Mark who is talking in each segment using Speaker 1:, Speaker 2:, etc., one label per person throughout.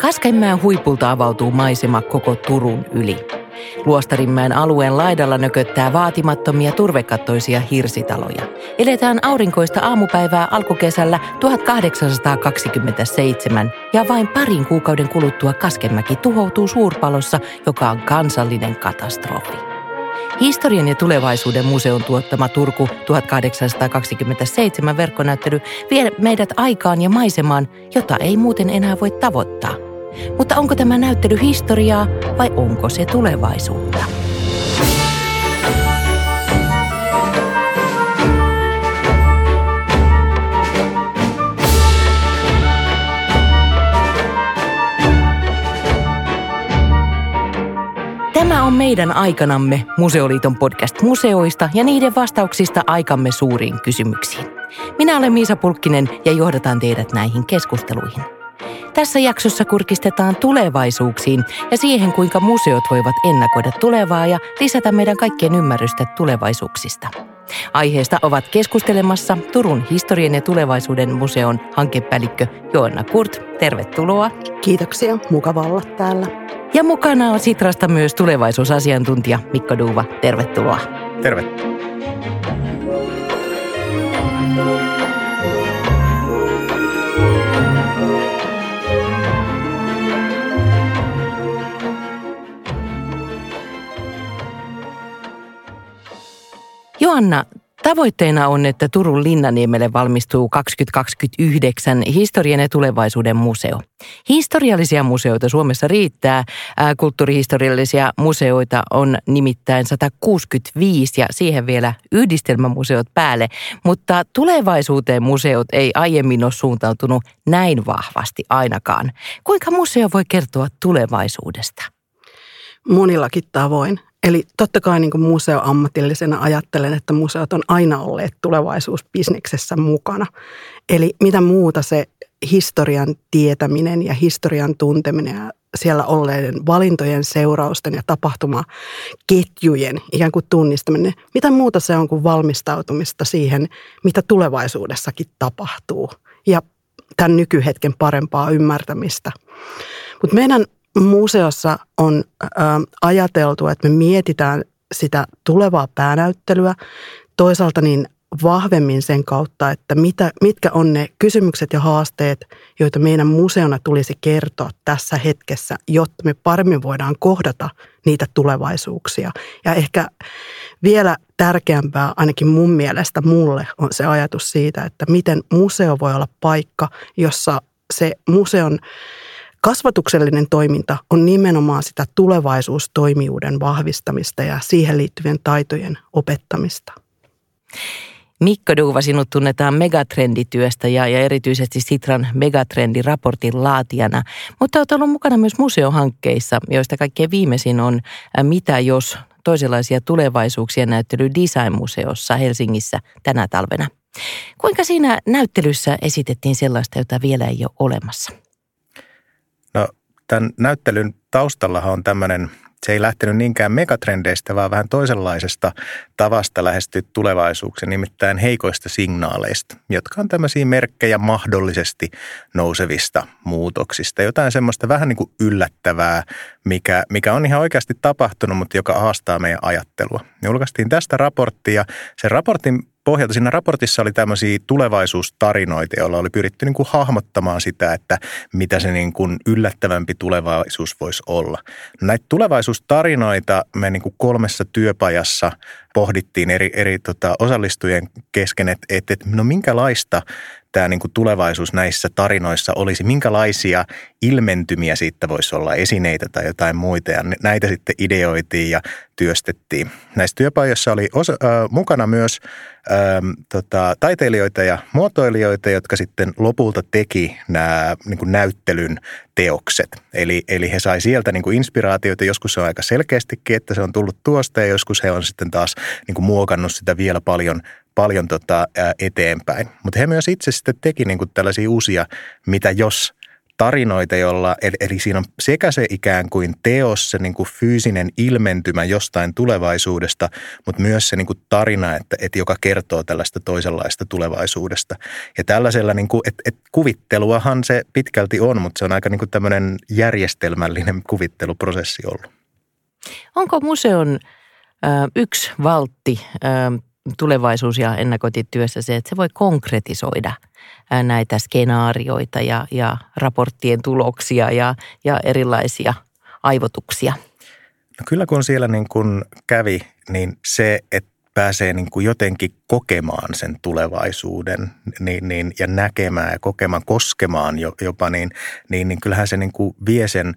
Speaker 1: Kaskenmäen huipulta avautuu maisema koko Turun yli. Luostarinmäen alueen laidalla nököttää vaatimattomia turvekattoisia hirsitaloja. Eletään aurinkoista aamupäivää alkukesällä 1827 ja vain parin kuukauden kuluttua Kaskenmäki tuhoutuu suurpalossa, joka on kansallinen katastrofi. Historian ja tulevaisuuden museon tuottama Turku 1827 verkkonäyttely vie meidät aikaan ja maisemaan, jota ei muuten enää voi tavoittaa. Mutta onko tämä näyttely historiaa vai onko se tulevaisuutta? Tämä on meidän aikanamme Museoliiton podcast museoista ja niiden vastauksista aikamme suuriin kysymyksiin. Minä olen Miisa Pulkkinen ja johdatan teidät näihin keskusteluihin. Tässä jaksossa kurkistetaan tulevaisuuksiin ja siihen, kuinka museot voivat ennakoida tulevaa ja lisätä meidän kaikkien ymmärrystä tulevaisuuksista. Aiheesta ovat keskustelemassa Turun historian ja tulevaisuuden museon hankepäällikkö Joanna Kurt. Tervetuloa.
Speaker 2: Kiitoksia, mukava olla täällä.
Speaker 1: Ja mukana on Sitrasta myös tulevaisuusasiantuntija Mikko Duuva. Tervetuloa.
Speaker 3: Terve.
Speaker 1: Joanna, Tavoitteena on, että Turun Linnaniemelle valmistuu 2029 historian ja tulevaisuuden museo. Historiallisia museoita Suomessa riittää. Kulttuurihistoriallisia museoita on nimittäin 165 ja siihen vielä yhdistelmämuseot päälle. Mutta tulevaisuuteen museot ei aiemmin ole suuntautunut näin vahvasti ainakaan. Kuinka museo voi kertoa tulevaisuudesta?
Speaker 2: Monillakin tavoin. Eli totta kai niin museoammatillisena ajattelen, että museot on aina olleet tulevaisuusbisneksessä mukana. Eli mitä muuta se historian tietäminen ja historian tunteminen ja siellä olleiden valintojen seurausten ja tapahtumaketjujen ikään kuin tunnistaminen. Mitä muuta se on kuin valmistautumista siihen, mitä tulevaisuudessakin tapahtuu ja tämän nykyhetken parempaa ymmärtämistä. Mutta meidän museossa on ä, ajateltu, että me mietitään sitä tulevaa päänäyttelyä toisaalta niin vahvemmin sen kautta, että mitä, mitkä on ne kysymykset ja haasteet, joita meidän museona tulisi kertoa tässä hetkessä, jotta me paremmin voidaan kohdata niitä tulevaisuuksia. Ja ehkä vielä tärkeämpää ainakin mun mielestä mulle on se ajatus siitä, että miten museo voi olla paikka, jossa se museon Kasvatuksellinen toiminta on nimenomaan sitä tulevaisuustoimijuuden vahvistamista ja siihen liittyvien taitojen opettamista.
Speaker 1: Mikko Duuva, sinut tunnetaan megatrendityöstä ja, ja erityisesti Sitran megatrendiraportin laatijana, mutta olet ollut mukana myös museohankkeissa, joista kaikkein viimeisin on Mitä jos toisenlaisia tulevaisuuksia näyttely Design-museossa Helsingissä tänä talvena. Kuinka siinä näyttelyssä esitettiin sellaista, jota vielä ei ole olemassa?
Speaker 3: Tämän näyttelyn taustallahan on tämmöinen, se ei lähtenyt niinkään megatrendeistä, vaan vähän toisenlaisesta tavasta lähestyä tulevaisuuksia, nimittäin heikoista signaaleista, jotka on tämmöisiä merkkejä mahdollisesti nousevista muutoksista. Jotain semmoista vähän niin kuin yllättävää, mikä, mikä on ihan oikeasti tapahtunut, mutta joka haastaa meidän ajattelua. Julkaistiin tästä raporttia. Sen raportin pohjalta siinä raportissa oli tämmöisiä tulevaisuustarinoita, joilla oli pyritty niin kuin hahmottamaan sitä, että mitä se niin kuin yllättävämpi tulevaisuus voisi olla. Näitä tulevaisuustarinoita me niin kuin kolmessa työpajassa pohdittiin eri, eri tota, osallistujien kesken, että, että, että no minkälaista tämä niin kuin tulevaisuus näissä tarinoissa olisi, minkälaisia ilmentymiä siitä voisi olla, esineitä tai jotain muita. Ja näitä sitten ideoitiin ja työstettiin. Näissä työpajoissa oli osa, äh, mukana myös äh, tota, taiteilijoita ja muotoilijoita, jotka sitten lopulta teki nämä niin kuin näyttelyn teokset. Eli, eli he sai sieltä niin kuin inspiraatioita, joskus se on aika selkeästikin, että se on tullut tuosta ja joskus he on sitten taas niin kuin muokannut sitä vielä paljon paljon tota, ää, eteenpäin. Mutta he myös itse sitten teki niin kuin tällaisia uusia, mitä jos tarinoita, jolla, eli, eli siinä on sekä se ikään kuin teos, se niin kuin fyysinen ilmentymä jostain tulevaisuudesta, mutta myös se niin kuin tarina, että, että joka kertoo tällaista toisenlaista tulevaisuudesta. Ja tällaisella, niin kuin, että, että kuvitteluahan se pitkälti on, mutta se on aika niin kuin tämmöinen järjestelmällinen kuvitteluprosessi ollut.
Speaker 1: Onko museon ö, yksi valtti tulevaisuus- ja ennakointityössä se, että se voi konkretisoida näitä skenaarioita ja, ja raporttien tuloksia ja, ja erilaisia aivotuksia?
Speaker 3: No kyllä kun siellä niin kun kävi, niin se, että pääsee niin kuin jotenkin kokemaan sen tulevaisuuden niin, niin, ja näkemään ja kokemaan, koskemaan jopa, niin, niin, niin kyllähän se niin kuin vie sen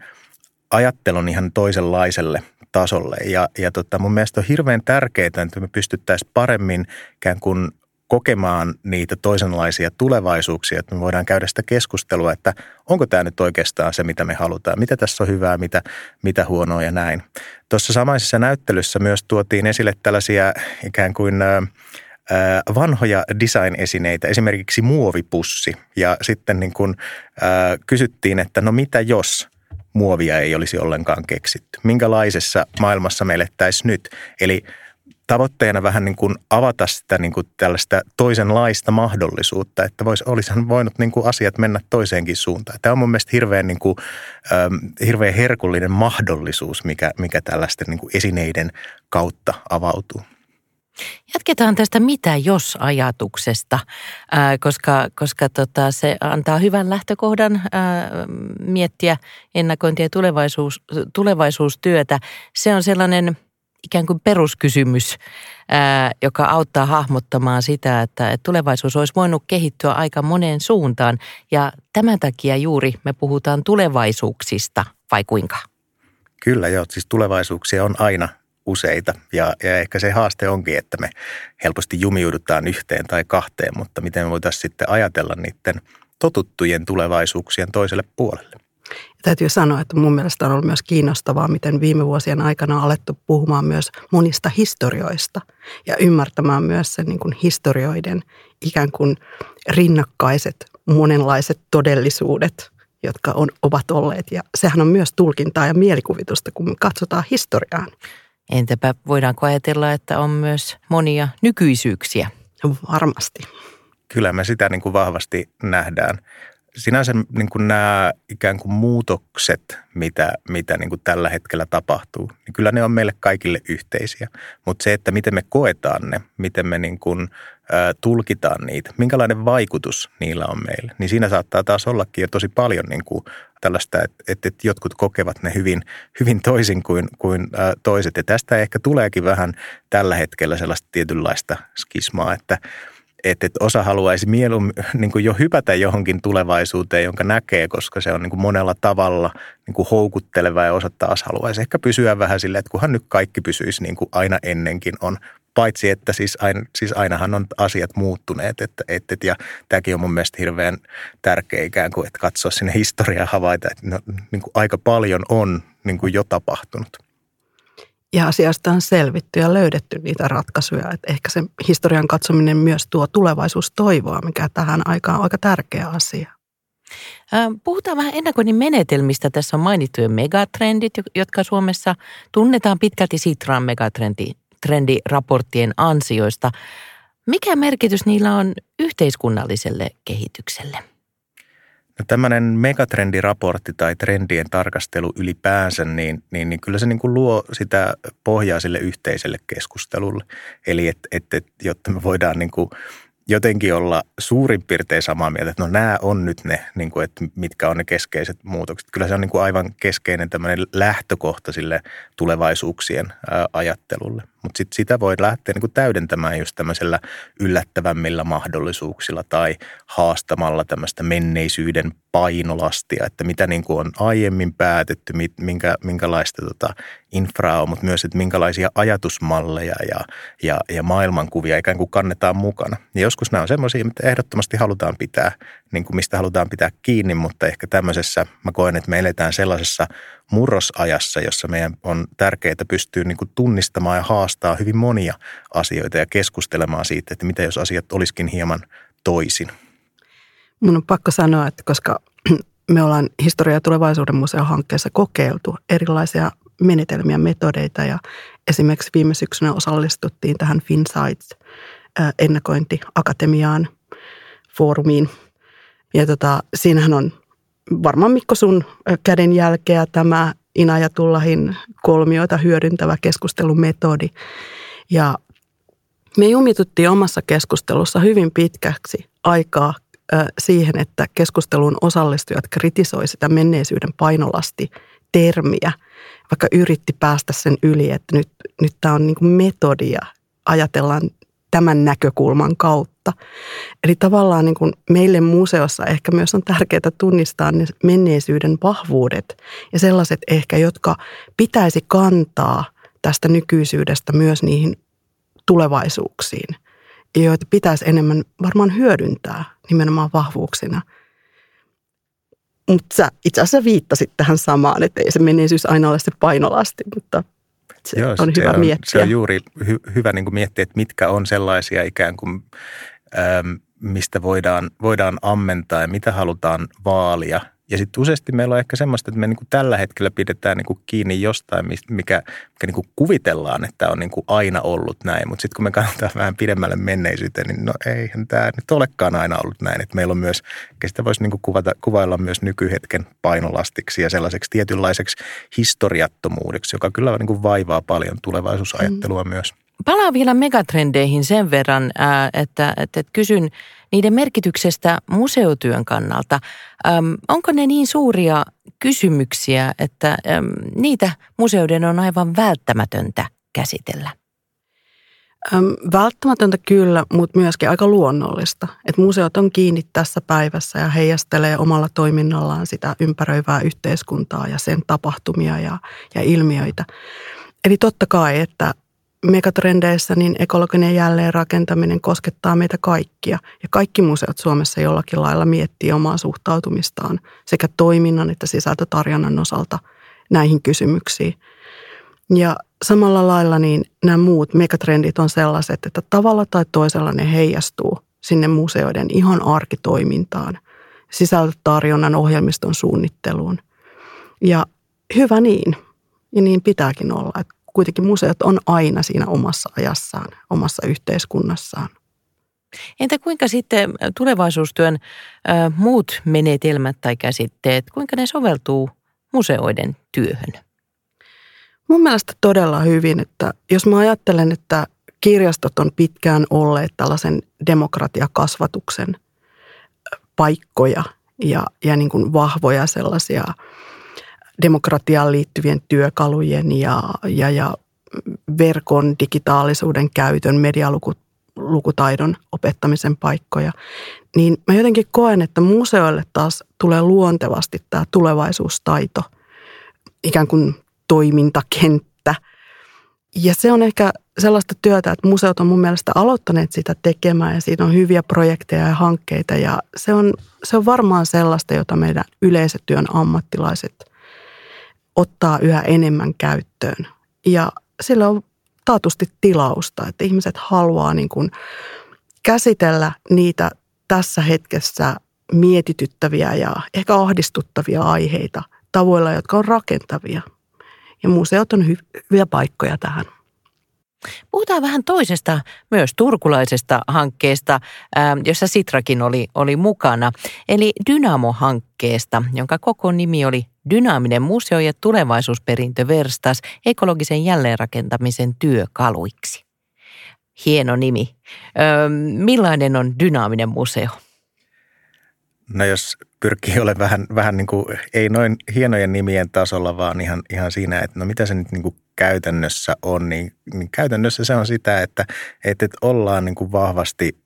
Speaker 3: ajattelun ihan toisenlaiselle tasolle. Ja, ja tota, mun mielestä on hirveän tärkeää, että me pystyttäisiin paremmin ikään kuin kokemaan niitä toisenlaisia tulevaisuuksia, että me voidaan käydä sitä keskustelua, että onko tämä nyt oikeastaan se, mitä me halutaan, mitä tässä on hyvää, mitä, mitä huonoa ja näin. Tuossa samaisessa näyttelyssä myös tuotiin esille tällaisia ikään kuin vanhoja design-esineitä, esimerkiksi muovipussi. Ja sitten niin kuin, äh, kysyttiin, että no mitä jos muovia ei olisi ollenkaan keksitty? Minkälaisessa maailmassa me elettäisiin nyt? Eli tavoitteena vähän niin kuin avata sitä niin kuin tällaista toisenlaista mahdollisuutta, että vois, olisihan voinut niin kuin asiat mennä toiseenkin suuntaan. Tämä on mun mielestä hirveän, niin kuin, ähm, hirveän herkullinen mahdollisuus, mikä, mikä tällaisten niin kuin esineiden kautta avautuu.
Speaker 1: Jatketaan tästä mitä jos ajatuksesta, ää, koska, koska tota, se antaa hyvän lähtökohdan ää, miettiä ennakointia tulevaisuus, tulevaisuustyötä. Se on sellainen ikään kuin peruskysymys, ää, joka auttaa hahmottamaan sitä, että, että tulevaisuus olisi voinut kehittyä aika moneen suuntaan. Ja tämän takia juuri me puhutaan tulevaisuuksista, vai kuinka?
Speaker 3: Kyllä joo, siis tulevaisuuksia on aina useita ja, ja ehkä se haaste onkin, että me helposti jumiudutaan yhteen tai kahteen, mutta miten me voitaisiin sitten ajatella niiden totuttujen tulevaisuuksien toiselle puolelle.
Speaker 2: Ja täytyy sanoa, että mun mielestä on ollut myös kiinnostavaa, miten viime vuosien aikana on alettu puhumaan myös monista historioista ja ymmärtämään myös sen niin kuin historioiden ikään kuin rinnakkaiset monenlaiset todellisuudet, jotka on, ovat olleet. Ja sehän on myös tulkintaa ja mielikuvitusta, kun me katsotaan historiaan.
Speaker 1: Entäpä voidaanko ajatella, että on myös monia nykyisyyksiä?
Speaker 2: Varmasti.
Speaker 3: Kyllä me sitä niin kuin vahvasti nähdään. Sinänsä niin kuin nämä ikään kuin muutokset, mitä, mitä niin kuin tällä hetkellä tapahtuu, niin kyllä ne on meille kaikille yhteisiä. Mutta se, että miten me koetaan ne, miten me niin kuin, tulkitaan niitä, minkälainen vaikutus niillä on meille, niin siinä saattaa taas ollakin jo tosi paljon niin kuin tällaista, että, että, jotkut kokevat ne hyvin, hyvin toisin kuin, kuin toiset. Ja tästä ehkä tuleekin vähän tällä hetkellä sellaista tietynlaista skismaa, että että, että osa haluaisi mieluummin niin kuin jo hypätä johonkin tulevaisuuteen, jonka näkee, koska se on niin kuin monella tavalla niin kuin houkutteleva ja osa taas haluaisi ehkä pysyä vähän silleen, että kunhan nyt kaikki pysyisi niin kuin aina ennenkin on. Paitsi, että siis, aina, siis ainahan on asiat muuttuneet. Että, että, ja tämäkin on mun mielestä hirveän tärkeä ikään kuin, että katsoa sinne historiaa havaita, että no, niin kuin aika paljon on niin kuin jo tapahtunut.
Speaker 2: Ja asiasta on selvitty ja löydetty niitä ratkaisuja. Että ehkä se historian katsominen myös tuo tulevaisuustoivoa, mikä tähän aikaan on aika tärkeä asia.
Speaker 1: Puhutaan vähän ennakoinnin menetelmistä. Tässä on mainittu jo megatrendit, jotka Suomessa tunnetaan pitkälti Sitran megatrendiraporttien ansioista. Mikä merkitys niillä on yhteiskunnalliselle kehitykselle?
Speaker 3: No tämmöinen megatrendiraportti tai trendien tarkastelu ylipäänsä, niin, niin, niin kyllä se niin kuin luo sitä pohjaa sille yhteiselle keskustelulle. Eli että et, et, jotta me voidaan niin kuin jotenkin olla suurin piirtein samaa mieltä, että no nämä on nyt ne, niin kuin, että mitkä on ne keskeiset muutokset. Kyllä se on niin kuin aivan keskeinen tämmöinen lähtökohta sille tulevaisuuksien ajattelulle. Mutta sit sitä voi lähteä niin kuin täydentämään just tämmöisellä yllättävämmillä mahdollisuuksilla tai haastamalla tämmöistä menneisyyden painolastia, että mitä niin kuin on aiemmin päätetty, minkä, minkälaista tota infraa on, mutta myös, että minkälaisia ajatusmalleja ja, ja, ja maailmankuvia ikään kuin kannetaan mukana. Ja joskus nämä on semmoisia, mitä ehdottomasti halutaan pitää, niin kuin mistä halutaan pitää kiinni, mutta ehkä tämmöisessä, mä koen, että me eletään sellaisessa murrosajassa, jossa meidän on tärkeää pystyä niin kuin tunnistamaan ja haastaa hyvin monia asioita ja keskustelemaan siitä, että mitä jos asiat olisikin hieman toisin.
Speaker 2: Mun on pakko sanoa, että koska me ollaan historia- ja tulevaisuuden museon hankkeessa kokeiltu erilaisia menetelmiä, metodeita ja esimerkiksi viime syksynä osallistuttiin tähän FinSites ennakointiakatemiaan, foorumiin. Ja tota, siinähän on varmaan Mikko sun kädenjälkeä tämä Inajatullahin kolmioita hyödyntävä keskustelumetodi. Ja me jumituttiin omassa keskustelussa hyvin pitkäksi aikaa siihen, että keskusteluun osallistujat kritisoi sitä menneisyyden painolasti termiä, vaikka yritti päästä sen yli, että nyt, nyt tämä on niin metodia, ajatellaan tämän näkökulman kautta. Eli tavallaan niin kuin meille museossa ehkä myös on tärkeää tunnistaa ne menneisyyden vahvuudet ja sellaiset ehkä, jotka pitäisi kantaa tästä nykyisyydestä myös niihin tulevaisuuksiin, joita pitäisi enemmän varmaan hyödyntää nimenomaan vahvuuksina. Mutta sä itse asiassa viittasit tähän samaan, että ei se menneisyys aina ole se painolasti, mutta se Joo, on se hyvä on, miettiä.
Speaker 3: Se on juuri hy, hyvä niin kuin miettiä, että mitkä on sellaisia ikään kuin, ähm, mistä voidaan, voidaan ammentaa ja mitä halutaan vaalia – ja sitten useasti meillä on ehkä semmoista, että me niin kuin tällä hetkellä pidetään niin kuin kiinni jostain, mikä, mikä niin kuin kuvitellaan, että on niin kuin aina ollut näin. Mutta sitten kun me katsotaan vähän pidemmälle menneisyyteen, niin no eihän tämä nyt olekaan aina ollut näin. Että meillä on myös, sitä voisi niin kuin kuvata, kuvailla myös nykyhetken painolastiksi ja sellaiseksi tietynlaiseksi historiattomuudeksi, joka kyllä niin kuin vaivaa paljon tulevaisuusajattelua mm. myös.
Speaker 1: Palaan vielä megatrendeihin sen verran, että, että, kysyn niiden merkityksestä museotyön kannalta. onko ne niin suuria kysymyksiä, että niitä museoiden on aivan välttämätöntä käsitellä?
Speaker 2: välttämätöntä kyllä, mutta myöskin aika luonnollista. että museot on kiinni tässä päivässä ja heijastelee omalla toiminnallaan sitä ympäröivää yhteiskuntaa ja sen tapahtumia ja, ja ilmiöitä. Eli totta kai, että megatrendeissä niin ekologinen jälleenrakentaminen koskettaa meitä kaikkia. Ja kaikki museot Suomessa jollakin lailla miettii omaa suhtautumistaan sekä toiminnan että sisältötarjonnan osalta näihin kysymyksiin. Ja samalla lailla niin nämä muut megatrendit on sellaiset, että tavalla tai toisella ne heijastuu sinne museoiden ihan arkitoimintaan, sisältötarjonnan ohjelmiston suunnitteluun. Ja hyvä niin, ja niin pitääkin olla, että kuitenkin museot on aina siinä omassa ajassaan, omassa yhteiskunnassaan.
Speaker 1: Entä kuinka sitten tulevaisuustyön äh, muut menetelmät tai käsitteet, kuinka ne soveltuu museoiden työhön?
Speaker 2: Mun mielestä todella hyvin, että jos mä ajattelen, että kirjastot on pitkään olleet tällaisen demokratiakasvatuksen paikkoja ja, ja niin kuin vahvoja sellaisia – demokratiaan liittyvien työkalujen ja, ja, ja verkon digitaalisuuden käytön, medialukutaidon opettamisen paikkoja, niin mä jotenkin koen, että museoille taas tulee luontevasti tämä tulevaisuustaito, ikään kuin toimintakenttä. Ja se on ehkä sellaista työtä, että museot on mun mielestä aloittaneet sitä tekemään ja siinä on hyviä projekteja ja hankkeita ja se on, se on varmaan sellaista, jota meidän yleisötyön ammattilaiset – ottaa yhä enemmän käyttöön. Ja sillä on taatusti tilausta, että ihmiset haluaa niin kuin käsitellä niitä tässä hetkessä mietityttäviä ja ehkä ahdistuttavia aiheita tavoilla, jotka on rakentavia. Ja museot on hyviä paikkoja tähän.
Speaker 1: Puhutaan vähän toisesta, myös turkulaisesta hankkeesta, jossa Sitrakin oli, oli mukana. Eli Dynamo-hankkeesta, jonka koko nimi oli Dynaaminen museo ja tulevaisuusperintö verstas ekologisen jälleenrakentamisen työkaluiksi. Hieno nimi. Öö, millainen on dynaaminen museo?
Speaker 3: No jos pyrkii olemaan vähän, vähän niin kuin, ei noin hienojen nimien tasolla, vaan ihan, ihan siinä, että no mitä se nyt niin kuin käytännössä on, niin, niin käytännössä se on sitä, että, että ollaan niin kuin vahvasti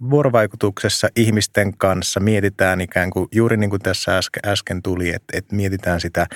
Speaker 3: vuorovaikutuksessa ihmisten kanssa. Mietitään ikään kuin, juuri niin kuin tässä äsken, äsken tuli, että, että mietitään sitä,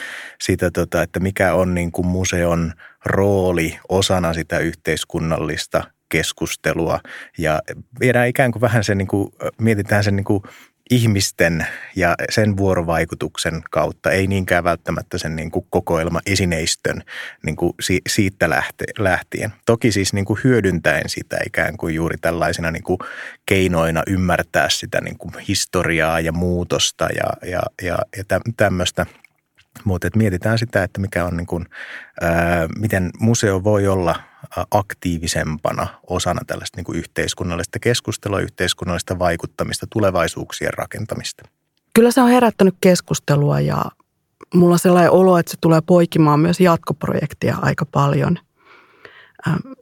Speaker 3: sitä tota, että mikä on niin kuin museon rooli osana sitä yhteiskunnallista keskustelua. Ja viedään ikään kuin vähän se, niin kuin, mietitään sen niin kuin ihmisten ja sen vuorovaikutuksen kautta, ei niinkään välttämättä sen niin kuin kokoelma esineistön niin kuin siitä lähtien. Toki siis niin kuin hyödyntäen sitä ikään kuin juuri tällaisina niin kuin keinoina ymmärtää sitä niin kuin historiaa ja muutosta ja, ja, ja, ja tämmöistä – mutta mietitään sitä, että mikä on niin kuin, ää, miten museo voi olla aktiivisempana osana tällaista niin kuin yhteiskunnallista keskustelua, yhteiskunnallista vaikuttamista, tulevaisuuksien rakentamista.
Speaker 2: Kyllä se on herättänyt keskustelua ja mulla on sellainen olo, että se tulee poikimaan myös jatkoprojektia aika paljon –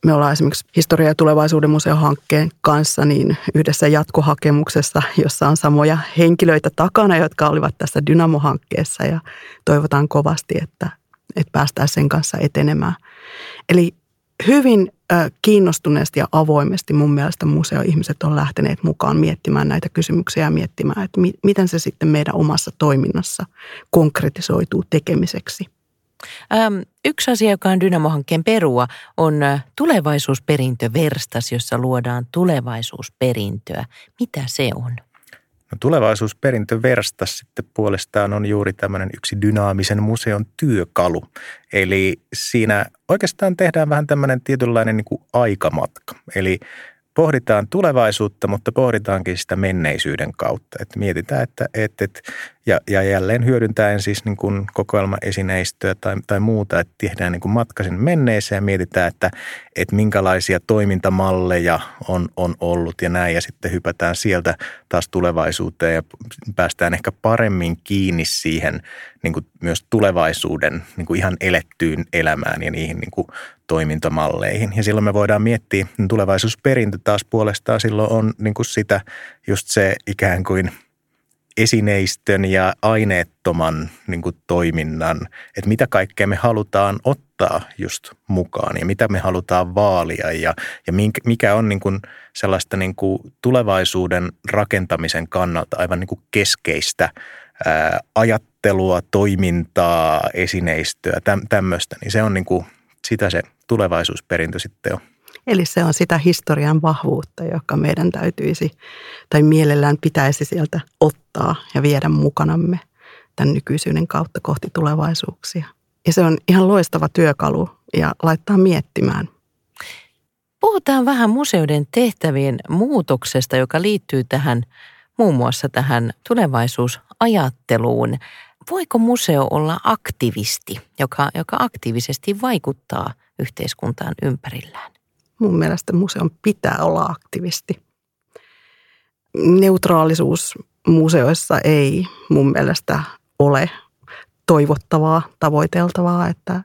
Speaker 2: me ollaan esimerkiksi Historia- ja tulevaisuuden museohankkeen kanssa niin yhdessä jatkohakemuksessa, jossa on samoja henkilöitä takana, jotka olivat tässä Dynamo-hankkeessa ja toivotaan kovasti, että, että päästään sen kanssa etenemään. Eli hyvin äh, kiinnostuneesti ja avoimesti mun mielestä museoihmiset on lähteneet mukaan miettimään näitä kysymyksiä ja miettimään, että mi- miten se sitten meidän omassa toiminnassa konkretisoituu tekemiseksi –
Speaker 1: Ähm, yksi asia, joka on Dynamo-hankkeen perua, on tulevaisuusperintöverstas, jossa luodaan tulevaisuusperintöä. Mitä se on?
Speaker 3: No, tulevaisuusperintöverstas sitten puolestaan on juuri tämmöinen yksi dynaamisen museon työkalu. Eli siinä oikeastaan tehdään vähän tämmöinen tietynlainen niin kuin aikamatka. Eli pohditaan tulevaisuutta, mutta pohditaankin sitä menneisyyden kautta. Että mietitään, että, että, että ja, ja jälleen hyödyntäen siis niin kuin kokoelmaesineistöä tai, tai muuta, että tehdään niin kuin matka sinne menneeseen ja mietitään, että, että minkälaisia toimintamalleja on, on ollut ja näin. Ja sitten hypätään sieltä taas tulevaisuuteen ja päästään ehkä paremmin kiinni siihen niin kuin myös tulevaisuuden niin kuin ihan elettyyn elämään ja niihin niin kuin toimintamalleihin. Ja silloin me voidaan miettiä, tulevaisuusperintö taas puolestaan silloin on niin kuin sitä just se ikään kuin – esineistön ja aineettoman niin kuin, toiminnan, että mitä kaikkea me halutaan ottaa just mukaan ja mitä me halutaan vaalia ja, ja mikä on niin kuin, sellaista niin kuin, tulevaisuuden rakentamisen kannalta aivan niin kuin keskeistä ää, ajattelua, toimintaa, esineistöä, täm, tämmöistä, niin se on niin kuin, sitä se tulevaisuusperintö sitten on.
Speaker 2: Eli se on sitä historian vahvuutta, joka meidän täytyisi tai mielellään pitäisi sieltä ottaa ja viedä mukanamme tämän nykyisyyden kautta kohti tulevaisuuksia. Ja se on ihan loistava työkalu ja laittaa miettimään.
Speaker 1: Puhutaan vähän museoiden tehtävien muutoksesta, joka liittyy tähän muun muassa tähän tulevaisuusajatteluun. Voiko museo olla aktivisti, joka, joka aktiivisesti vaikuttaa yhteiskuntaan ympärillään?
Speaker 2: Mun mielestä museon pitää olla aktivisti. Neutraalisuus museoissa ei mun mielestä ole toivottavaa, tavoiteltavaa, että,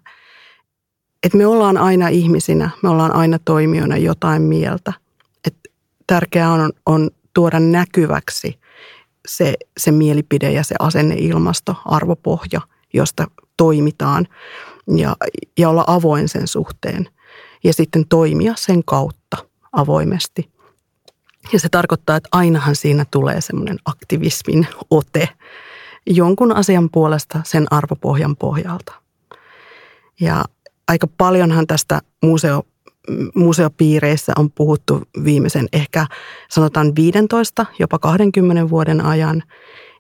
Speaker 2: että me ollaan aina ihmisinä, me ollaan aina toimijoina jotain mieltä. Että tärkeää on, on tuoda näkyväksi se, se mielipide ja se asenneilmasto, arvopohja, josta toimitaan ja, ja olla avoin sen suhteen – ja sitten toimia sen kautta avoimesti. Ja se tarkoittaa, että ainahan siinä tulee semmoinen aktivismin ote jonkun asian puolesta sen arvopohjan pohjalta. Ja aika paljonhan tästä museo, museopiireissä on puhuttu viimeisen ehkä sanotaan 15, jopa 20 vuoden ajan.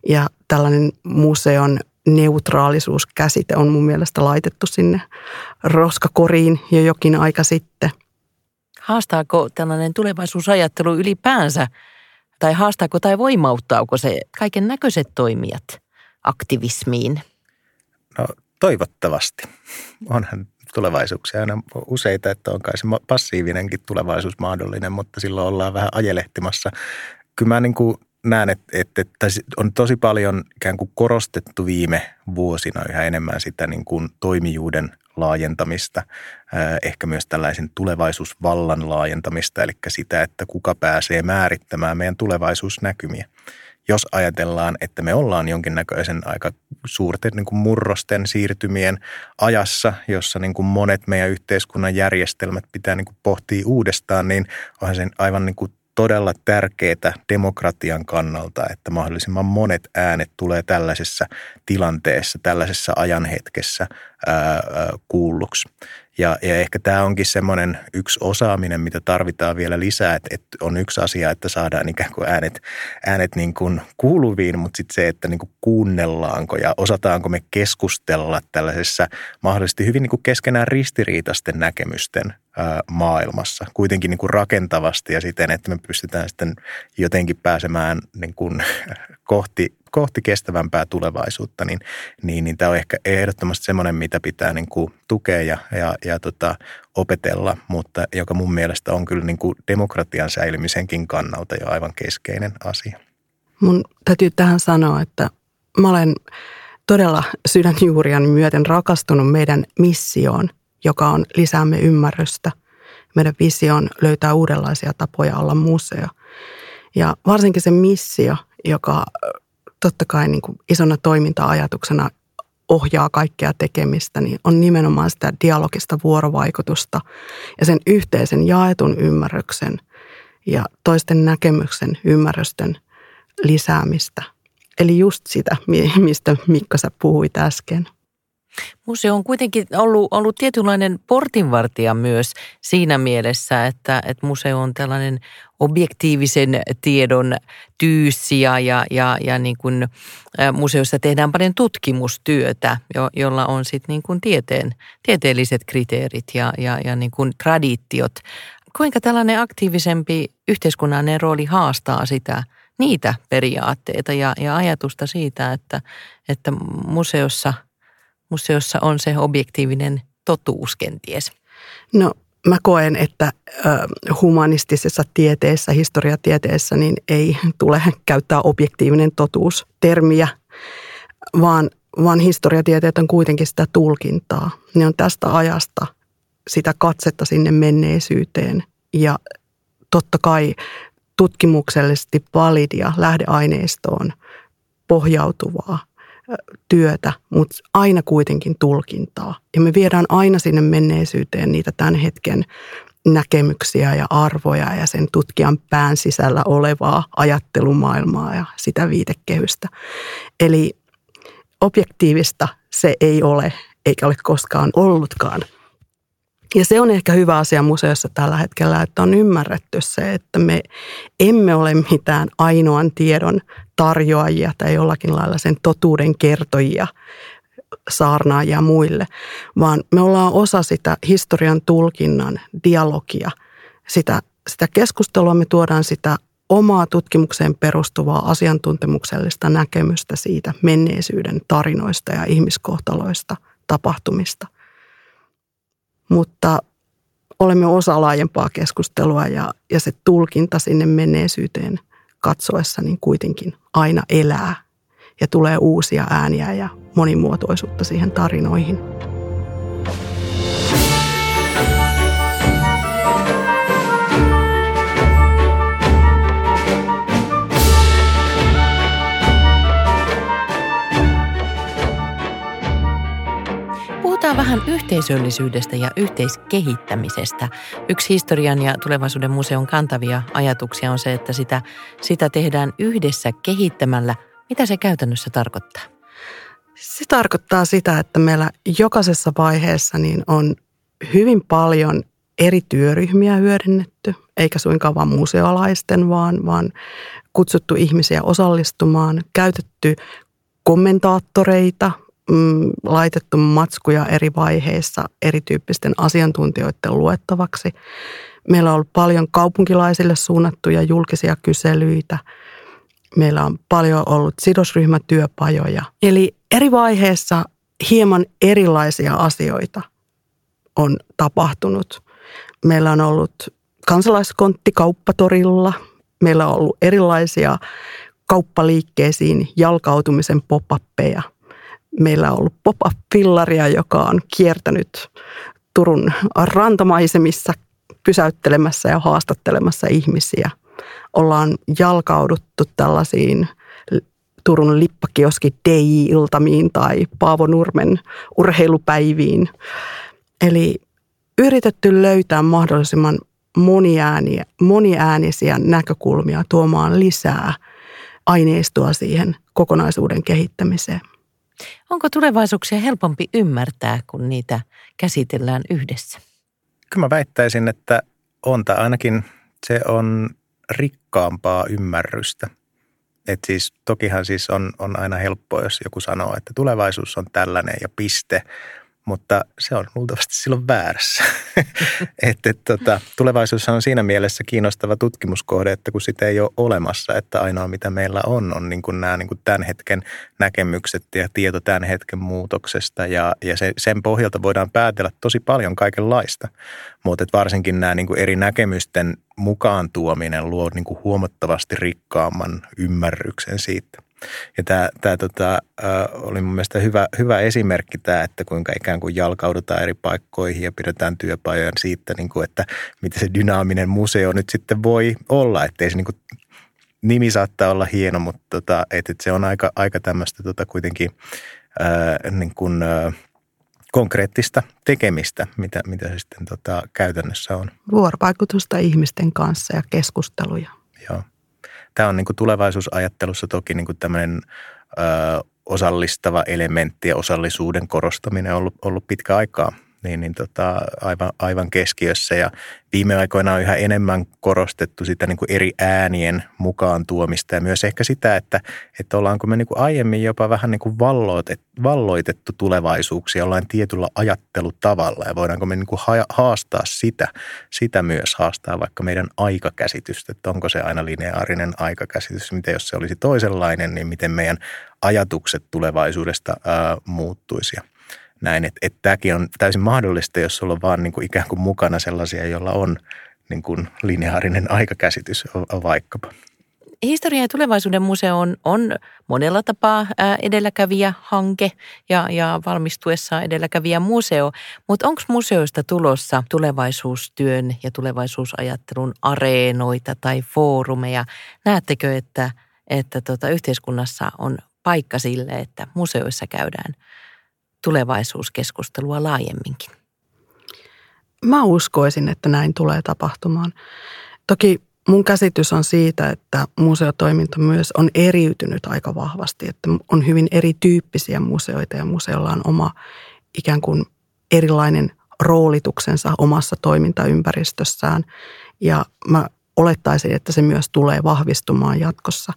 Speaker 2: Ja tällainen museon neutraalisuuskäsite on mun mielestä laitettu sinne roskakoriin jo jokin aika sitten.
Speaker 1: Haastaako tällainen tulevaisuusajattelu ylipäänsä, tai haastaako tai voimauttaako se kaiken näköiset toimijat aktivismiin?
Speaker 3: No toivottavasti. Onhan tulevaisuuksia aina useita, että on kai se passiivinenkin tulevaisuus mahdollinen, mutta silloin ollaan vähän ajelehtimassa. Kyllä mä niin kuin näen, että, että, että on tosi paljon ikään kuin korostettu viime vuosina yhä enemmän sitä niin kuin toimijuuden laajentamista, ehkä myös tällaisen tulevaisuusvallan laajentamista, eli sitä, että kuka pääsee määrittämään meidän tulevaisuusnäkymiä. Jos ajatellaan, että me ollaan jonkinnäköisen aika suurten niin kuin murrosten siirtymien ajassa, jossa niin kuin monet meidän yhteiskunnan järjestelmät pitää niin kuin pohtia uudestaan, niin onhan sen aivan niin kuin todella tärkeää demokratian kannalta, että mahdollisimman monet äänet tulee tällaisessa tilanteessa, tällaisessa ajanhetkessä kuulluksi. Ja, ja ehkä tämä onkin semmoinen yksi osaaminen, mitä tarvitaan vielä lisää, että, että on yksi asia, että saadaan ikään kuin äänet, äänet niin kuin kuuluviin, mutta sitten se, että niin kuin kuunnellaanko ja osataanko me keskustella tällaisessa mahdollisesti hyvin niin kuin keskenään ristiriitaisten näkemysten maailmassa, kuitenkin niin kuin rakentavasti ja siten, että me pystytään sitten jotenkin pääsemään niin kuin kohti, kohti kestävämpää tulevaisuutta, niin, niin, niin tämä on ehkä ehdottomasti semmoinen, mitä pitää niin kuin tukea ja, ja, ja tota, opetella, mutta joka mun mielestä on kyllä niin kuin demokratian säilymisenkin kannalta jo aivan keskeinen asia.
Speaker 2: Mun täytyy tähän sanoa, että mä olen todella sydänjuurian myöten rakastunut meidän missioon, joka on lisäämme ymmärrystä. Meidän visio on löytää uudenlaisia tapoja olla museo. Ja varsinkin se missio, joka totta kai niin kuin isona toiminta-ajatuksena ohjaa kaikkea tekemistä, niin on nimenomaan sitä dialogista vuorovaikutusta ja sen yhteisen jaetun ymmärryksen ja toisten näkemyksen ymmärrysten lisäämistä. Eli just sitä, mistä Mikko sä puhuit äsken.
Speaker 1: Museo on kuitenkin ollut, ollut tietynlainen portinvartija myös siinä mielessä, että, että museo on tällainen objektiivisen tiedon tyyssi ja, ja, ja, ja niin kuin, museossa tehdään paljon tutkimustyötä, jo, jolla on sitten niin kuin tieteen, tieteelliset kriteerit ja, ja, ja niin kuin traditiot. Kuinka tällainen aktiivisempi yhteiskunnallinen rooli haastaa sitä, niitä periaatteita ja, ja ajatusta siitä, että, että museossa – museossa on se objektiivinen totuus kenties?
Speaker 2: No mä koen, että humanistisessa tieteessä, historiatieteessä, niin ei tule käyttää objektiivinen totuus termiä, vaan, vaan historiatieteet on kuitenkin sitä tulkintaa. Ne on tästä ajasta sitä katsetta sinne menneisyyteen ja totta kai tutkimuksellisesti validia lähdeaineistoon pohjautuvaa – työtä, mutta aina kuitenkin tulkintaa. Ja me viedään aina sinne menneisyyteen niitä tämän hetken näkemyksiä ja arvoja ja sen tutkijan pään sisällä olevaa ajattelumaailmaa ja sitä viitekehystä. Eli objektiivista se ei ole, eikä ole koskaan ollutkaan. Ja se on ehkä hyvä asia museossa tällä hetkellä, että on ymmärretty se, että me emme ole mitään ainoan tiedon tarjoajia tai jollakin lailla sen totuuden kertojia saarnaajia muille, vaan me ollaan osa sitä historian tulkinnan dialogia, sitä, sitä keskustelua, me tuodaan sitä omaa tutkimukseen perustuvaa asiantuntemuksellista näkemystä siitä menneisyyden tarinoista ja ihmiskohtaloista, tapahtumista – mutta olemme osa laajempaa keskustelua ja, ja se tulkinta sinne menneisyyteen katsoessa niin kuitenkin aina elää ja tulee uusia ääniä ja monimuotoisuutta siihen tarinoihin.
Speaker 1: Puhutaan vähän yhteisöllisyydestä ja yhteiskehittämisestä. Yksi historian ja tulevaisuuden museon kantavia ajatuksia on se, että sitä, sitä tehdään yhdessä kehittämällä. Mitä se käytännössä tarkoittaa?
Speaker 2: Se tarkoittaa sitä, että meillä jokaisessa vaiheessa niin on hyvin paljon eri työryhmiä hyödynnetty, eikä suinkaan vain museolaisten, vaan, vaan kutsuttu ihmisiä osallistumaan, käytetty kommentaattoreita, mm, laitettu matskuja eri vaiheissa erityyppisten asiantuntijoiden luettavaksi. Meillä on ollut paljon kaupunkilaisille suunnattuja julkisia kyselyitä. Meillä on paljon ollut sidosryhmätyöpajoja. Eli eri vaiheissa hieman erilaisia asioita on tapahtunut. Meillä on ollut kansalaiskontti kauppatorilla. Meillä on ollut erilaisia kauppaliikkeisiin jalkautumisen pop-appeja – meillä on ollut pop-up-fillaria, joka on kiertänyt Turun rantamaisemissa pysäyttelemässä ja haastattelemassa ihmisiä. Ollaan jalkauduttu tällaisiin Turun lippakioski DJ-iltamiin tai Paavo Nurmen urheilupäiviin. Eli yritetty löytää mahdollisimman moniääniä, moniäänisiä näkökulmia tuomaan lisää aineistoa siihen kokonaisuuden kehittämiseen.
Speaker 1: Onko tulevaisuuksia helpompi ymmärtää, kun niitä käsitellään yhdessä?
Speaker 3: Kyllä mä väittäisin, että on tai ainakin se on rikkaampaa ymmärrystä. Et siis, tokihan siis on, on aina helppoa, jos joku sanoo, että tulevaisuus on tällainen ja piste – mutta se on luultavasti silloin väärässä. että et, tota, tulevaisuus on siinä mielessä kiinnostava tutkimuskohde, että kun sitä ei ole olemassa, että ainoa mitä meillä on, on niin kuin nämä niin kuin tämän hetken näkemykset ja tieto tämän hetken muutoksesta ja, ja se, sen pohjalta voidaan päätellä tosi paljon kaikenlaista. Mutta varsinkin nämä niin kuin eri näkemysten mukaan tuominen luo niin kuin huomattavasti rikkaamman ymmärryksen siitä. Ja tämä, tämä tota, oli mun mielestä hyvä, hyvä esimerkki tämä, että kuinka ikään kuin jalkaudutaan eri paikkoihin ja pidetään työpajoja siitä, niin kuin, että miten se dynaaminen museo nyt sitten voi olla, ettei se niin kuin, nimi saattaa olla hieno, mutta tota, että, että se on aika, aika tämmöistä tota, kuitenkin ää, niin kuin, ää, konkreettista tekemistä, mitä, mitä se sitten tota, käytännössä on.
Speaker 2: Vuorovaikutusta ihmisten kanssa ja keskusteluja.
Speaker 3: Joo tämä on niin kuin tulevaisuusajattelussa toki niin kuin tämmöinen ö, osallistava elementti ja osallisuuden korostaminen on ollut, ollut pitkä aikaa niin, niin tota, aivan, aivan keskiössä. Ja viime aikoina on yhä enemmän korostettu sitä niin kuin eri äänien mukaan tuomista. Ja myös ehkä sitä, että, että ollaanko me niin kuin aiemmin jopa vähän niin kuin valloitettu, valloitettu tulevaisuuksia jollain tietyllä ajattelutavalla. Ja voidaanko me niin kuin haastaa sitä, sitä myös haastaa vaikka meidän aikakäsitystä, että onko se aina lineaarinen aikakäsitys, mitä jos se olisi toisenlainen, niin miten meidän ajatukset tulevaisuudesta ää, muuttuisi näin, että, että tämäkin on täysin mahdollista, jos sulla on vaan niin kuin ikään kuin mukana sellaisia, joilla on niin kuin lineaarinen aikakäsitys vaikkapa.
Speaker 1: Historia- ja tulevaisuuden museo on, on monella tapaa edelläkävijä hanke ja, ja valmistuessa edelläkävijä museo, mutta onko museoista tulossa tulevaisuustyön ja tulevaisuusajattelun areenoita tai foorumeja? Näettekö, että, että tota, yhteiskunnassa on paikka sille, että museoissa käydään tulevaisuuskeskustelua laajemminkin?
Speaker 2: Mä uskoisin, että näin tulee tapahtumaan. Toki mun käsitys on siitä, että museotoiminta myös on eriytynyt aika vahvasti, että on hyvin erityyppisiä museoita ja museolla on oma ikään kuin erilainen roolituksensa omassa toimintaympäristössään ja mä olettaisin, että se myös tulee vahvistumaan jatkossa.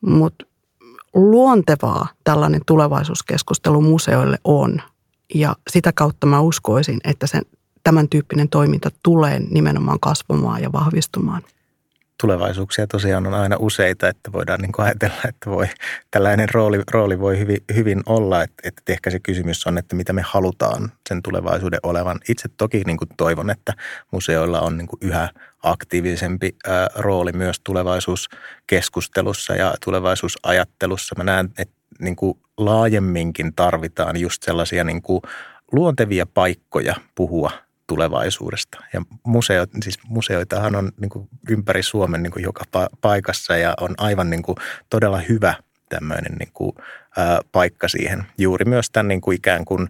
Speaker 2: Mutta luontevaa tällainen tulevaisuuskeskustelu museoille on. Ja sitä kautta mä uskoisin, että sen, tämän tyyppinen toiminta tulee nimenomaan kasvamaan ja vahvistumaan.
Speaker 3: Tulevaisuuksia tosiaan on aina useita, että voidaan niin ajatella, että voi, tällainen rooli, rooli voi hyvin, hyvin olla. Että, että ehkä se kysymys on, että mitä me halutaan sen tulevaisuuden olevan. Itse toki niin kuin toivon, että museoilla on niin kuin yhä aktiivisempi rooli myös tulevaisuuskeskustelussa ja tulevaisuusajattelussa. Mä näen, että niin kuin laajemminkin tarvitaan just sellaisia niin kuin luontevia paikkoja puhua tulevaisuudesta. Ja museot, siis museoitahan on niin kuin ympäri Suomen niin kuin joka paikassa ja on aivan niin kuin todella hyvä tämmöinen niin kuin, ää, paikka siihen. Juuri myös tämän niin kuin ikään kuin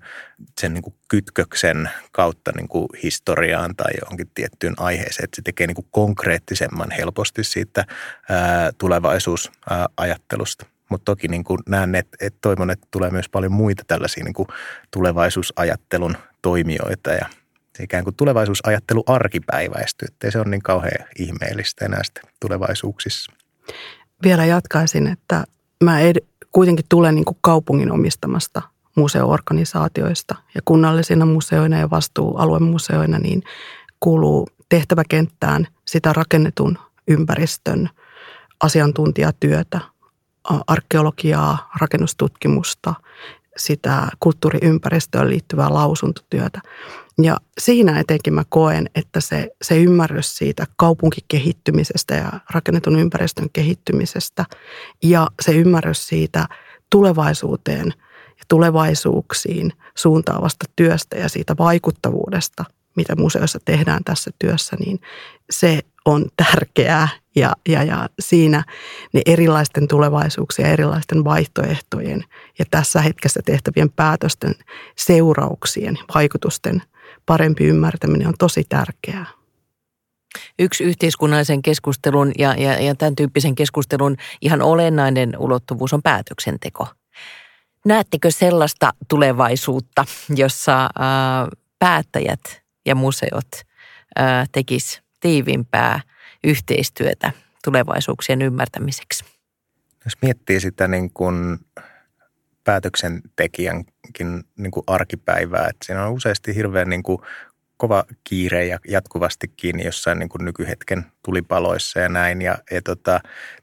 Speaker 3: sen niin kuin kytköksen kautta niin kuin historiaan tai johonkin tiettyyn aiheeseen, että se tekee niin kuin konkreettisemman helposti siitä ää, tulevaisuusajattelusta. Mutta toki niin kuin näen, että, että toivon, että tulee myös paljon muita tällaisia niin kuin tulevaisuusajattelun toimijoita ja ikään kuin tulevaisuusajattelu arkipäiväistyy, ettei se on niin kauhean ihmeellistä enää tulevaisuuksissa.
Speaker 2: Vielä jatkaisin, että mä ed- kuitenkin tulen niin kuin kaupungin omistamasta museoorganisaatioista ja kunnallisina museoina ja vastuualuemuseoina niin kuuluu tehtäväkenttään sitä rakennetun ympäristön asiantuntijatyötä, arkeologiaa, rakennustutkimusta, sitä kulttuuriympäristöön liittyvää lausuntotyötä. Ja siinä etenkin mä koen, että se, se ymmärrys siitä kaupunkikehittymisestä ja rakennetun ympäristön kehittymisestä ja se ymmärrys siitä tulevaisuuteen ja tulevaisuuksiin suuntaavasta työstä ja siitä vaikuttavuudesta, mitä museossa tehdään tässä työssä, niin se on tärkeää. Ja, ja, ja siinä ne erilaisten tulevaisuuksien, erilaisten vaihtoehtojen ja tässä hetkessä tehtävien päätösten seurauksien, vaikutusten parempi ymmärtäminen on tosi tärkeää.
Speaker 1: Yksi yhteiskunnallisen keskustelun ja, ja, ja tämän tyyppisen keskustelun ihan olennainen ulottuvuus on päätöksenteko. Näettekö sellaista tulevaisuutta, jossa päättäjät ja museot tekis tiivimpää yhteistyötä tulevaisuuksien ymmärtämiseksi?
Speaker 3: Jos miettii sitä niin kuin päätöksentekijänkin niin kuin arkipäivää, että siinä on useasti hirveän niin kuin kova kiire ja jatkuvasti kiinni jossain niin kuin nykyhetken tulipaloissa ja näin. Ja, ja tota,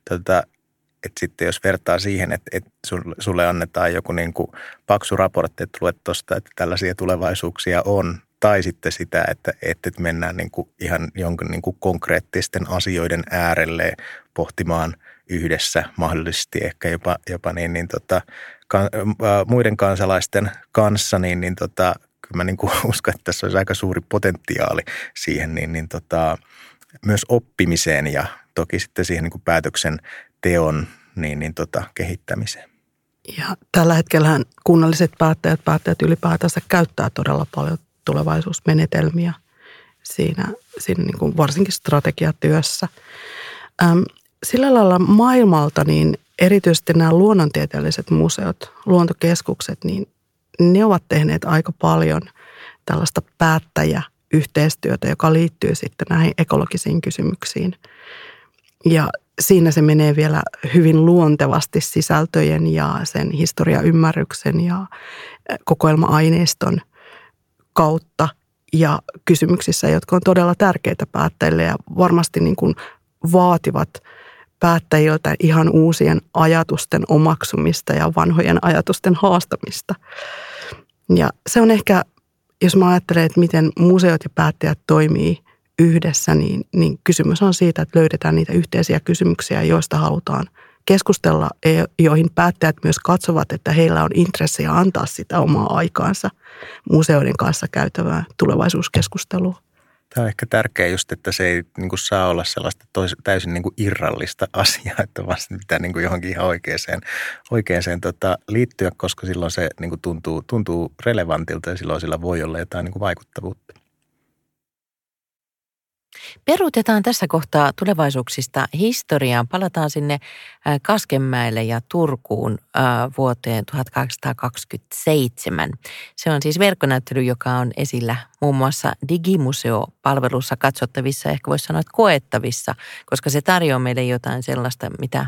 Speaker 3: tota, että sitten jos vertaa siihen, että, että sulle annetaan joku niin kuin paksu raportti, että luet tuosta, että tällaisia tulevaisuuksia on, tai sitten sitä, että, että mennään niin kuin ihan jonkun niin kuin konkreettisten asioiden äärelle pohtimaan yhdessä, mahdollisesti ehkä jopa, jopa niin, niin tota, kan, äh, muiden kansalaisten kanssa, niin, niin tota, kyllä mä niin kuin uskon, että tässä olisi aika suuri potentiaali siihen niin, niin tota, myös oppimiseen ja toki sitten siihen niin kuin päätöksen teon niin, niin tota, kehittämiseen.
Speaker 2: Ja tällä hetkellä kunnalliset päättäjät, päättäjät ylipäätänsä käyttää todella paljon tulevaisuusmenetelmiä siinä, siinä niin kuin varsinkin strategiatyössä. Äm, sillä lailla maailmalta niin erityisesti nämä luonnontieteelliset museot, luontokeskukset, niin ne ovat tehneet aika paljon tällaista päättäjäyhteistyötä, joka liittyy sitten näihin ekologisiin kysymyksiin. Ja siinä se menee vielä hyvin luontevasti sisältöjen ja sen historiaymmärryksen ja kokoelma-aineiston kautta ja kysymyksissä, jotka on todella tärkeitä päättäjille ja varmasti niin kuin vaativat päättäjiltä ihan uusien ajatusten omaksumista ja vanhojen ajatusten haastamista. Ja se on ehkä, jos mä ajattelen, että miten museot ja päättäjät toimii yhdessä, niin, niin kysymys on siitä, että löydetään niitä yhteisiä kysymyksiä, joista halutaan keskustella, joihin päättäjät myös katsovat, että heillä on intressejä antaa sitä omaa aikaansa museoiden kanssa käytävää tulevaisuuskeskustelua.
Speaker 3: Tämä on ehkä tärkeää just, että se ei niin kuin saa olla sellaista tois, täysin niin kuin irrallista asiaa, että vaan pitää niin kuin johonkin ihan oikeaan, oikeaan tota, liittyä, koska silloin se niin kuin tuntuu, tuntuu relevantilta ja silloin sillä voi olla jotain niin kuin vaikuttavuutta.
Speaker 1: Peruutetaan tässä kohtaa tulevaisuuksista historiaan. Palataan sinne Kaskenmäelle ja Turkuun vuoteen 1827. Se on siis verkkonäyttely, joka on esillä muun muassa Digimuseo-palvelussa katsottavissa, ehkä voisi sanoa, että koettavissa, koska se tarjoaa meille jotain sellaista, mitä,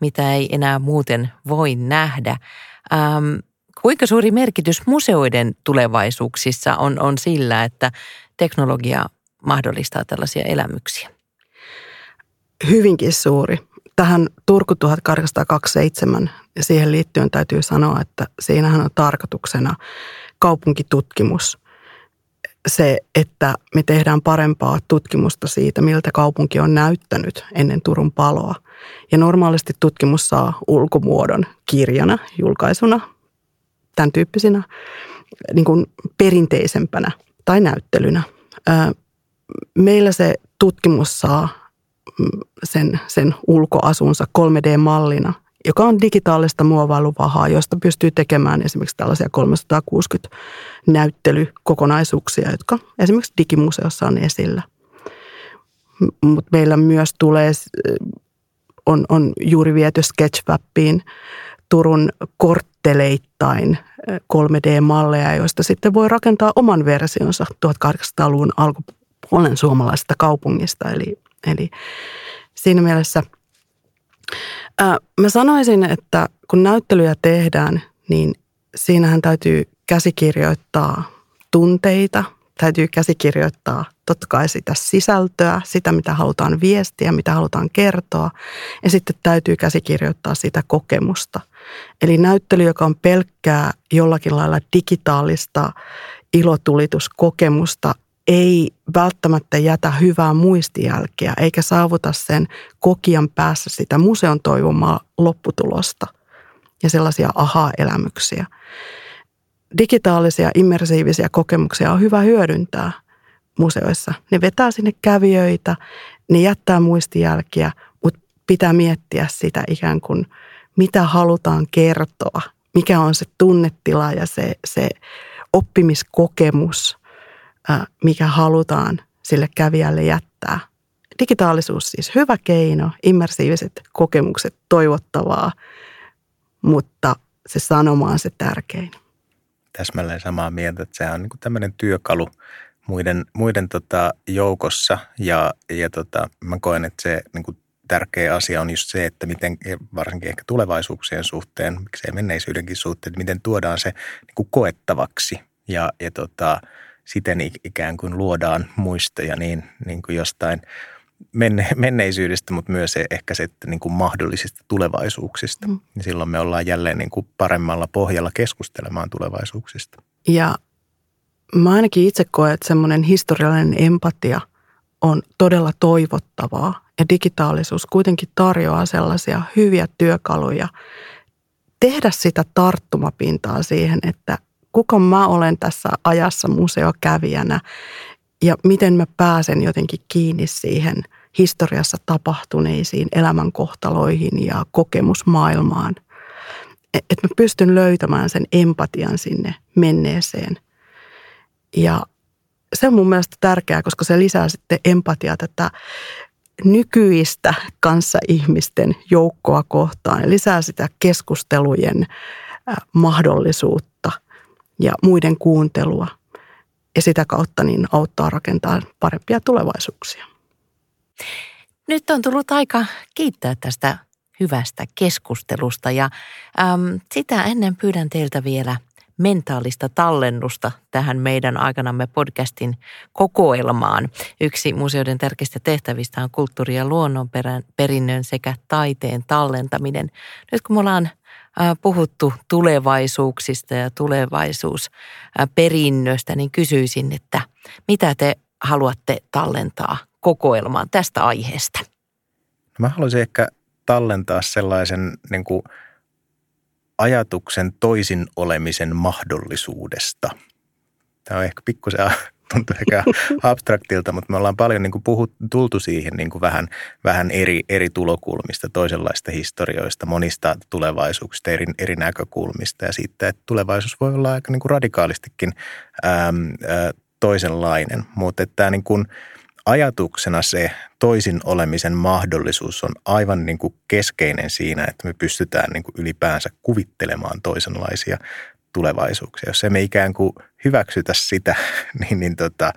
Speaker 1: mitä ei enää muuten voi nähdä. Ähm, kuinka suuri merkitys museoiden tulevaisuuksissa on, on sillä, että teknologia mahdollistaa tällaisia elämyksiä?
Speaker 2: Hyvinkin suuri. Tähän Turku 1827 ja siihen liittyen täytyy sanoa, että siinähän on tarkoituksena kaupunkitutkimus. Se, että me tehdään parempaa tutkimusta siitä, miltä kaupunki on näyttänyt ennen Turun paloa. Ja normaalisti tutkimus saa ulkomuodon kirjana, julkaisuna, tämän tyyppisinä niin kuin perinteisempänä tai näyttelynä meillä se tutkimus saa mm, sen, sen ulkoasunsa 3D-mallina, joka on digitaalista muovailuvahaa, josta pystyy tekemään esimerkiksi tällaisia 360 näyttelykokonaisuuksia, jotka esimerkiksi digimuseossa on esillä. Mutta meillä myös tulee, on, on juuri viety Sketchfabiin Turun kortteleittain 3D-malleja, joista sitten voi rakentaa oman versionsa 1800-luvun alkupuolella olen suomalaisesta kaupungista. Eli, eli siinä mielessä ää, mä sanoisin, että kun näyttelyjä tehdään, niin siinähän täytyy käsikirjoittaa tunteita, täytyy käsikirjoittaa totta kai sitä sisältöä, sitä mitä halutaan viestiä, mitä halutaan kertoa. Ja sitten täytyy käsikirjoittaa sitä kokemusta. Eli näyttely, joka on pelkkää jollakin lailla digitaalista ilotulituskokemusta, ei välttämättä jätä hyvää muistijälkeä eikä saavuta sen kokijan päässä sitä museon toivomaa lopputulosta ja sellaisia aha-elämyksiä. Digitaalisia immersiivisiä kokemuksia on hyvä hyödyntää museoissa. Ne vetää sinne kävijöitä, ne jättää muistijälkiä, mutta pitää miettiä sitä ikään kuin, mitä halutaan kertoa, mikä on se tunnetila ja se, se oppimiskokemus – mikä halutaan sille kävijälle jättää. Digitaalisuus siis hyvä keino, immersiiviset kokemukset toivottavaa, mutta se sanoma on se tärkein.
Speaker 3: Täsmälleen samaa mieltä, että sehän on niin tämmöinen työkalu muiden, muiden tota joukossa ja, ja tota, mä koen, että se niin kuin tärkeä asia on just se, että miten varsinkin ehkä tulevaisuuksien suhteen, miksei menneisyydenkin suhteen, miten tuodaan se niin kuin koettavaksi ja, ja tota, siten ikään kuin luodaan muistoja niin, niin kuin jostain menne, menneisyydestä, mutta myös se, ehkä se, että niin kuin mahdollisista tulevaisuuksista. Mm. Ja silloin me ollaan jälleen niin kuin paremmalla pohjalla keskustelemaan tulevaisuuksista.
Speaker 2: Ja mä ainakin itse koen, että semmoinen historiallinen empatia on todella toivottavaa. Ja digitaalisuus kuitenkin tarjoaa sellaisia hyviä työkaluja tehdä sitä tarttumapintaa siihen, että kuka mä olen tässä ajassa museokävijänä ja miten mä pääsen jotenkin kiinni siihen historiassa tapahtuneisiin elämänkohtaloihin ja kokemusmaailmaan. Että mä pystyn löytämään sen empatian sinne menneeseen. Ja se on mun mielestä tärkeää, koska se lisää sitten empatiaa tätä nykyistä ihmisten joukkoa kohtaan lisää sitä keskustelujen mahdollisuutta ja muiden kuuntelua – ja sitä kautta niin auttaa rakentaa parempia tulevaisuuksia.
Speaker 1: Nyt on tullut aika kiittää tästä hyvästä keskustelusta ja äm, sitä ennen pyydän teiltä vielä mentaalista tallennusta tähän meidän aikanamme podcastin kokoelmaan. Yksi museoiden tärkeistä tehtävistä on kulttuuri- ja luonnonperinnön sekä taiteen tallentaminen. Nyt kun me ollaan puhuttu tulevaisuuksista ja tulevaisuusperinnöstä, niin kysyisin, että mitä te haluatte tallentaa kokoelmaan tästä aiheesta?
Speaker 3: Mä haluaisin ehkä tallentaa sellaisen niin kuin ajatuksen toisin olemisen mahdollisuudesta. Tämä on ehkä pikkusen tuntuu ehkä abstraktilta, mutta me ollaan paljon niin kuin puhut, tultu siihen niin kuin vähän, vähän eri, eri tulokulmista, toisenlaista historioista, monista tulevaisuuksista, eri, eri näkökulmista ja siitä, että tulevaisuus voi olla aika niin kuin radikaalistikin äm, ä, toisenlainen, mutta että tämä niin kuin ajatuksena se toisin olemisen mahdollisuus on aivan niin kuin keskeinen siinä, että me pystytään niin kuin ylipäänsä kuvittelemaan toisenlaisia tulevaisuuksia. Jos emme ikään kuin hyväksytä sitä, niin, niin tota,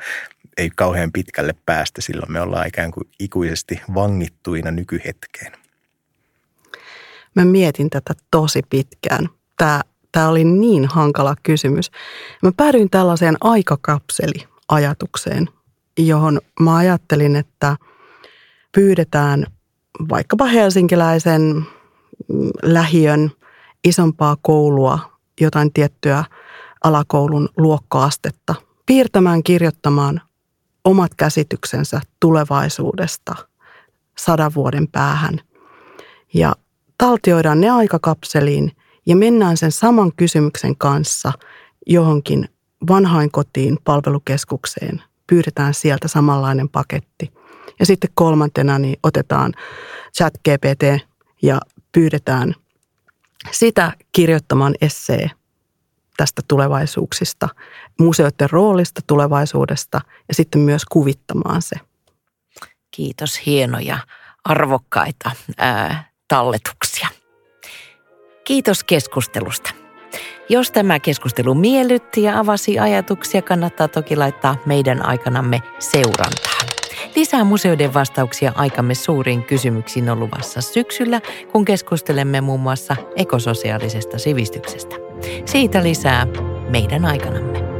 Speaker 3: ei kauhean pitkälle päästä. Silloin me ollaan ikään kuin ikuisesti vangittuina nykyhetkeen.
Speaker 2: Mä mietin tätä tosi pitkään. Tämä, tämä oli niin hankala kysymys. Mä päädyin tällaiseen aikakapseli-ajatukseen, johon mä ajattelin, että pyydetään vaikkapa helsinkiläisen mm, lähiön isompaa koulua jotain tiettyä alakoulun luokkoastetta piirtämään, kirjoittamaan omat käsityksensä tulevaisuudesta sadan vuoden päähän. Ja taltioidaan ne aikakapseliin ja mennään sen saman kysymyksen kanssa johonkin vanhainkotiin palvelukeskukseen. Pyydetään sieltä samanlainen paketti. Ja sitten kolmantena niin otetaan chat GPT ja pyydetään sitä kirjoittamaan essee tästä tulevaisuuksista, museoiden roolista tulevaisuudesta ja sitten myös kuvittamaan se.
Speaker 1: Kiitos, hienoja, arvokkaita ää, talletuksia. Kiitos keskustelusta. Jos tämä keskustelu miellytti ja avasi ajatuksia, kannattaa toki laittaa meidän aikanamme seurantaan. Lisää museoiden vastauksia aikamme suuriin kysymyksiin on luvassa syksyllä, kun keskustelemme muun muassa ekososiaalisesta sivistyksestä. Siitä lisää meidän aikanamme.